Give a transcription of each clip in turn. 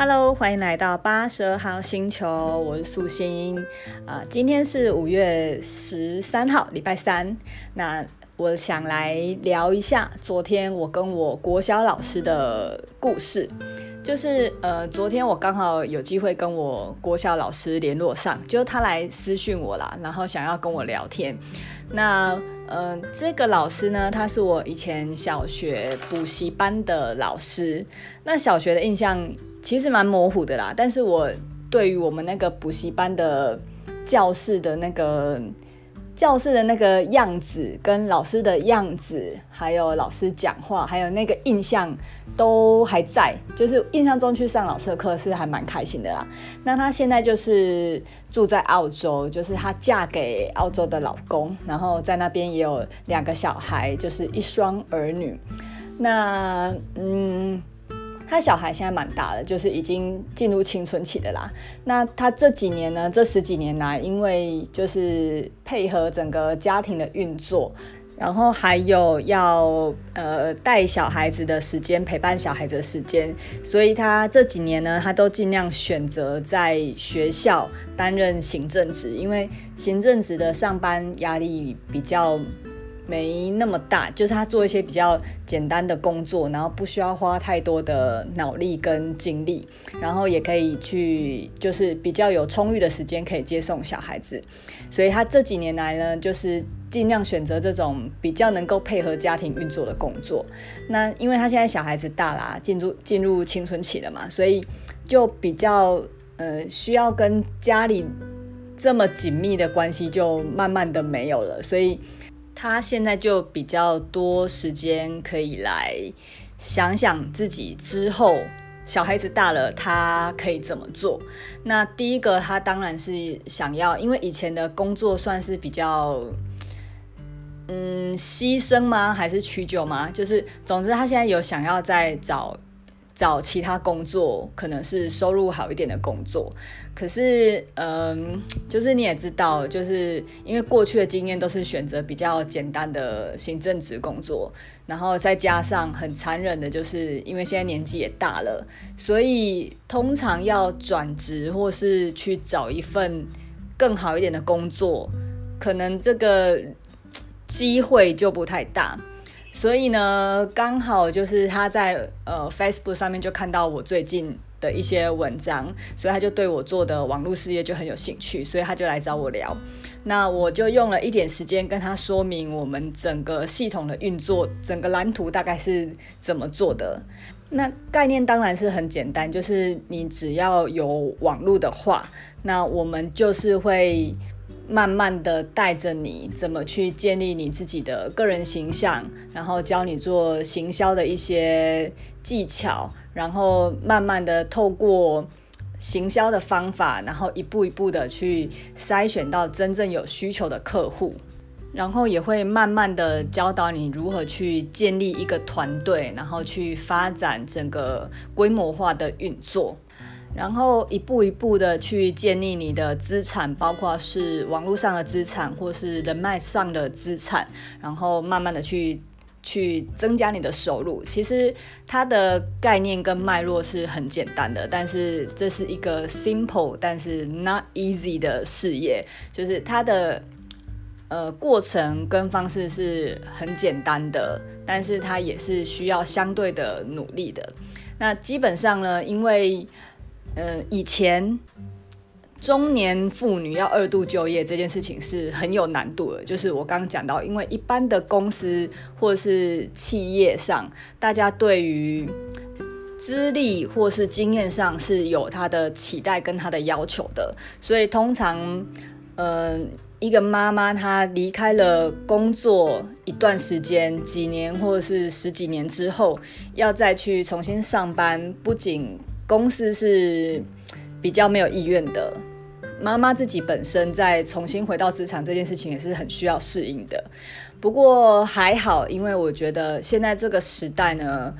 Hello，欢迎来到八十二号星球，我是素心。啊、今天是五月十三号，礼拜三。那我想来聊一下昨天我跟我国小老师的故事。就是呃，昨天我刚好有机会跟我国小老师联络上，就他来私讯我啦，然后想要跟我聊天。那呃，这个老师呢，他是我以前小学补习班的老师。那小学的印象。其实蛮模糊的啦，但是我对于我们那个补习班的教室的那个教室的那个样子，跟老师的样子，还有老师讲话，还有那个印象都还在，就是印象中去上老师的课是还蛮开心的啦。那她现在就是住在澳洲，就是她嫁给澳洲的老公，然后在那边也有两个小孩，就是一双儿女。那嗯。他小孩现在蛮大了，就是已经进入青春期的啦。那他这几年呢，这十几年来，因为就是配合整个家庭的运作，然后还有要呃带小孩子的时间，陪伴小孩子的时间，所以他这几年呢，他都尽量选择在学校担任行政职，因为行政职的上班压力比较。没那么大，就是他做一些比较简单的工作，然后不需要花太多的脑力跟精力，然后也可以去，就是比较有充裕的时间可以接送小孩子。所以他这几年来呢，就是尽量选择这种比较能够配合家庭运作的工作。那因为他现在小孩子大啦，进入进入青春期了嘛，所以就比较呃需要跟家里这么紧密的关系就慢慢的没有了，所以。他现在就比较多时间可以来想想自己之后小孩子大了，他可以怎么做。那第一个，他当然是想要，因为以前的工作算是比较，嗯，牺牲吗？还是屈就吗？就是，总之，他现在有想要再找。找其他工作，可能是收入好一点的工作。可是，嗯，就是你也知道，就是因为过去的经验都是选择比较简单的行政职工作，然后再加上很残忍的，就是因为现在年纪也大了，所以通常要转职或是去找一份更好一点的工作，可能这个机会就不太大。所以呢，刚好就是他在呃 Facebook 上面就看到我最近的一些文章，所以他就对我做的网络事业就很有兴趣，所以他就来找我聊。那我就用了一点时间跟他说明我们整个系统的运作，整个蓝图大概是怎么做的。那概念当然是很简单，就是你只要有网络的话，那我们就是会。慢慢的带着你怎么去建立你自己的个人形象，然后教你做行销的一些技巧，然后慢慢的透过行销的方法，然后一步一步的去筛选到真正有需求的客户，然后也会慢慢的教导你如何去建立一个团队，然后去发展整个规模化的运作。然后一步一步的去建立你的资产，包括是网络上的资产，或是人脉上的资产，然后慢慢的去去增加你的收入。其实它的概念跟脉络是很简单的，但是这是一个 simple 但是 not easy 的事业，就是它的呃过程跟方式是很简单的，但是它也是需要相对的努力的。那基本上呢，因为呃，以前中年妇女要二度就业这件事情是很有难度的，就是我刚刚讲到，因为一般的公司或是企业上，大家对于资历或是经验上是有他的期待跟他的要求的，所以通常，呃，一个妈妈她离开了工作一段时间，几年或者是十几年之后，要再去重新上班，不仅公司是比较没有意愿的，妈妈自己本身在重新回到职场这件事情也是很需要适应的。不过还好，因为我觉得现在这个时代呢，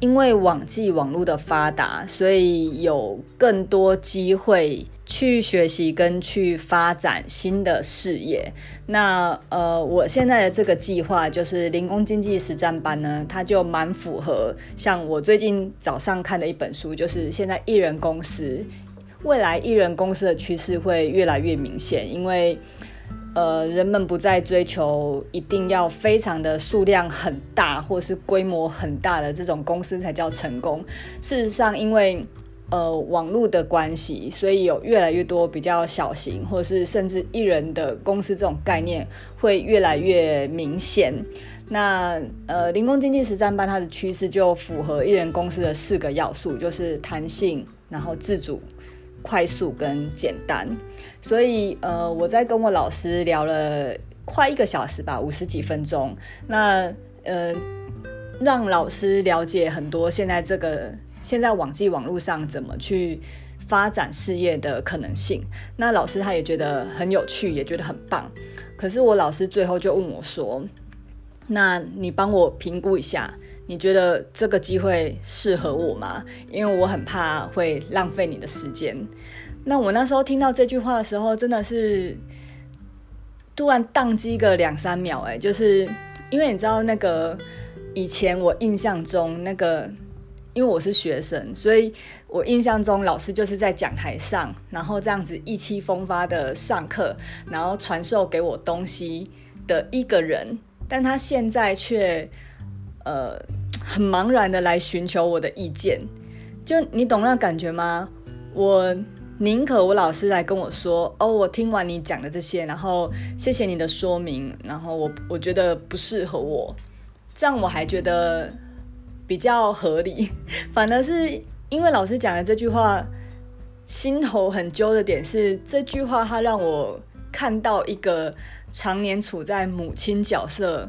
因为网际网络的发达，所以有更多机会去学习跟去发展新的事业。那呃，我现在的这个计划就是零工经济实战班呢，它就蛮符合。像我最近早上看的一本书，就是现在艺人公司，未来艺人公司的趋势会越来越明显，因为。呃，人们不再追求一定要非常的数量很大，或是规模很大的这种公司才叫成功。事实上，因为呃网络的关系，所以有越来越多比较小型，或是甚至一人的公司这种概念会越来越明显。那呃，零工经济实战班它的趋势就符合一人公司的四个要素，就是弹性，然后自主。快速跟简单，所以呃，我在跟我老师聊了快一个小时吧，五十几分钟。那呃，让老师了解很多现在这个现在网际网络上怎么去发展事业的可能性。那老师他也觉得很有趣，也觉得很棒。可是我老师最后就问我说：“那你帮我评估一下。”你觉得这个机会适合我吗？因为我很怕会浪费你的时间。那我那时候听到这句话的时候，真的是突然宕机个两三秒。哎，就是因为你知道那个以前我印象中那个，因为我是学生，所以我印象中老师就是在讲台上，然后这样子意气风发的上课，然后传授给我东西的一个人。但他现在却，呃。很茫然的来寻求我的意见，就你懂那感觉吗？我宁可我老师来跟我说，哦，我听完你讲的这些，然后谢谢你的说明，然后我我觉得不适合我，这样我还觉得比较合理。反而是因为老师讲的这句话，心头很揪的点是这句话，它让我看到一个常年处在母亲角色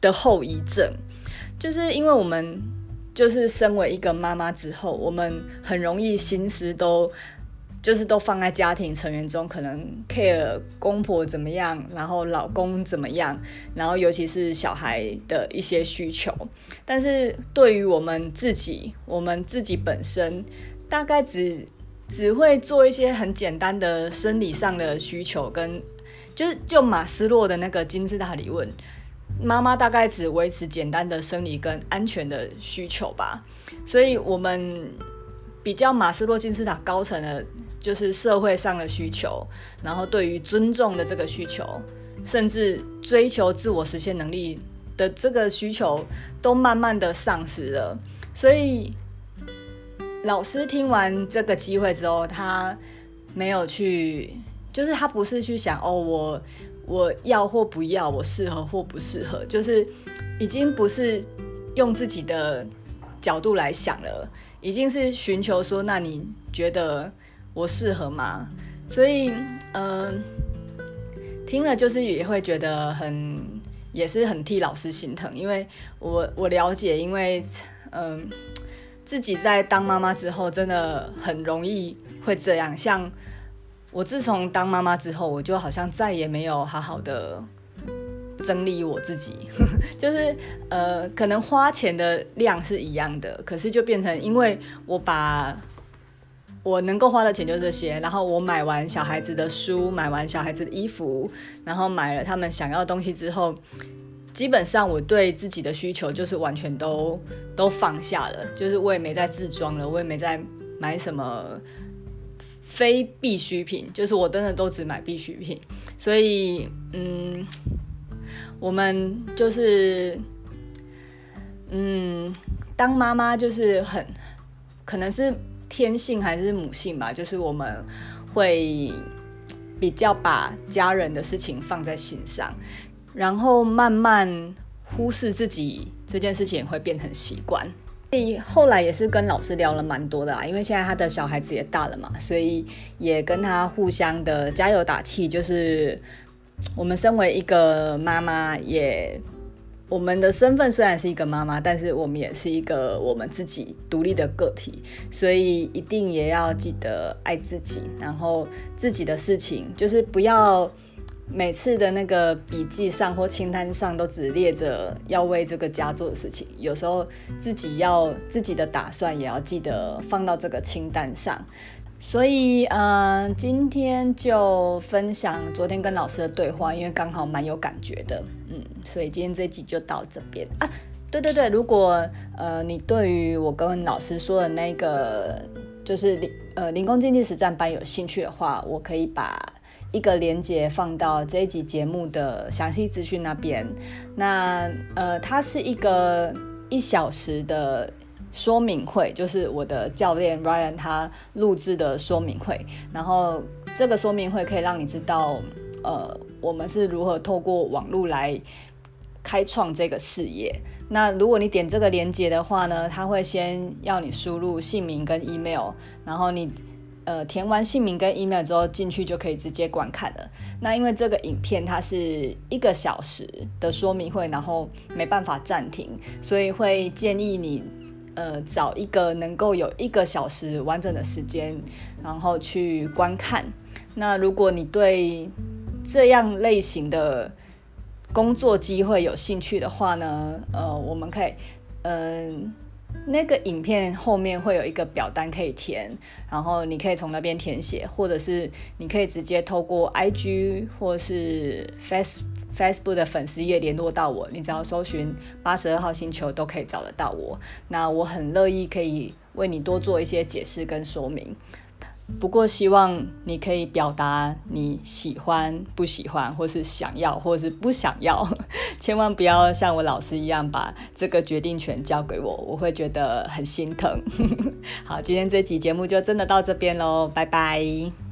的后遗症。就是因为我们就是身为一个妈妈之后，我们很容易心思都就是都放在家庭成员中，可能 care 公婆怎么样，然后老公怎么样，然后尤其是小孩的一些需求。但是对于我们自己，我们自己本身大概只只会做一些很简单的生理上的需求，跟就是就马斯洛的那个金字塔理论。妈妈大概只维持简单的生理跟安全的需求吧，所以我们比较马斯洛金字塔高层的，就是社会上的需求，然后对于尊重的这个需求，甚至追求自我实现能力的这个需求，都慢慢的丧失了。所以老师听完这个机会之后，他没有去，就是他不是去想哦，我。我要或不要，我适合或不适合，就是已经不是用自己的角度来想了，已经是寻求说，那你觉得我适合吗？所以，嗯、听了就是也会觉得很，也是很替老师心疼，因为我我了解，因为嗯、自己在当妈妈之后，真的很容易会这样，像。我自从当妈妈之后，我就好像再也没有好好的整理我自己，就是呃，可能花钱的量是一样的，可是就变成因为我把我能够花的钱就这些，然后我买完小孩子的书，买完小孩子的衣服，然后买了他们想要的东西之后，基本上我对自己的需求就是完全都都放下了，就是我也没再自装了，我也没再买什么。非必需品，就是我真的都只买必需品，所以嗯，我们就是嗯，当妈妈就是很可能是天性还是母性吧，就是我们会比较把家人的事情放在心上，然后慢慢忽视自己这件事情会变成习惯。所以后来也是跟老师聊了蛮多的啦，因为现在他的小孩子也大了嘛，所以也跟他互相的加油打气。就是我们身为一个妈妈，也我们的身份虽然是一个妈妈，但是我们也是一个我们自己独立的个体，所以一定也要记得爱自己，然后自己的事情就是不要每次的那个笔记上或清单上都只列着要为这个家做的事情，有时候自己要自己的打算也要记得放到这个清单上。所以，嗯、今天就分享昨天跟老师的对话，因为刚好蛮有感觉的，嗯，所以今天这集就到这边啊。对对对，如果呃你对于我跟老师说的那个就是零呃零工经济实战班有兴趣的话，我可以把一个连接放到这一集节目的详细资讯那边。那呃，它是一个一小时的说明会，就是我的教练 Ryan 他录制的说明会。然后这个说明会可以让你知道，呃，我们是如何透过网络来开创这个事业。那如果你点这个连接的话呢，他会先要你输入姓名跟 email，然后你呃填完姓名跟 email 之后进去就可以直接观看了。那因为这个影片它是一个小时的说明会，然后没办法暂停，所以会建议你呃找一个能够有一个小时完整的时间，然后去观看。那如果你对这样类型的工作机会有兴趣的话呢，呃，我们可以，嗯、那个影片后面会有一个表单可以填，然后你可以从那边填写，或者是你可以直接透过 IG 或是 Face Facebook 的粉丝页联络到我，你只要搜寻八十二号星球都可以找得到我。那我很乐意可以为你多做一些解释跟说明。不过，希望你可以表达你喜欢、不喜欢，或是想要，或是不想要。千万不要像我老师一样把这个决定权交给我，我会觉得很心疼。好，今天这集节目就真的到这边喽，拜拜。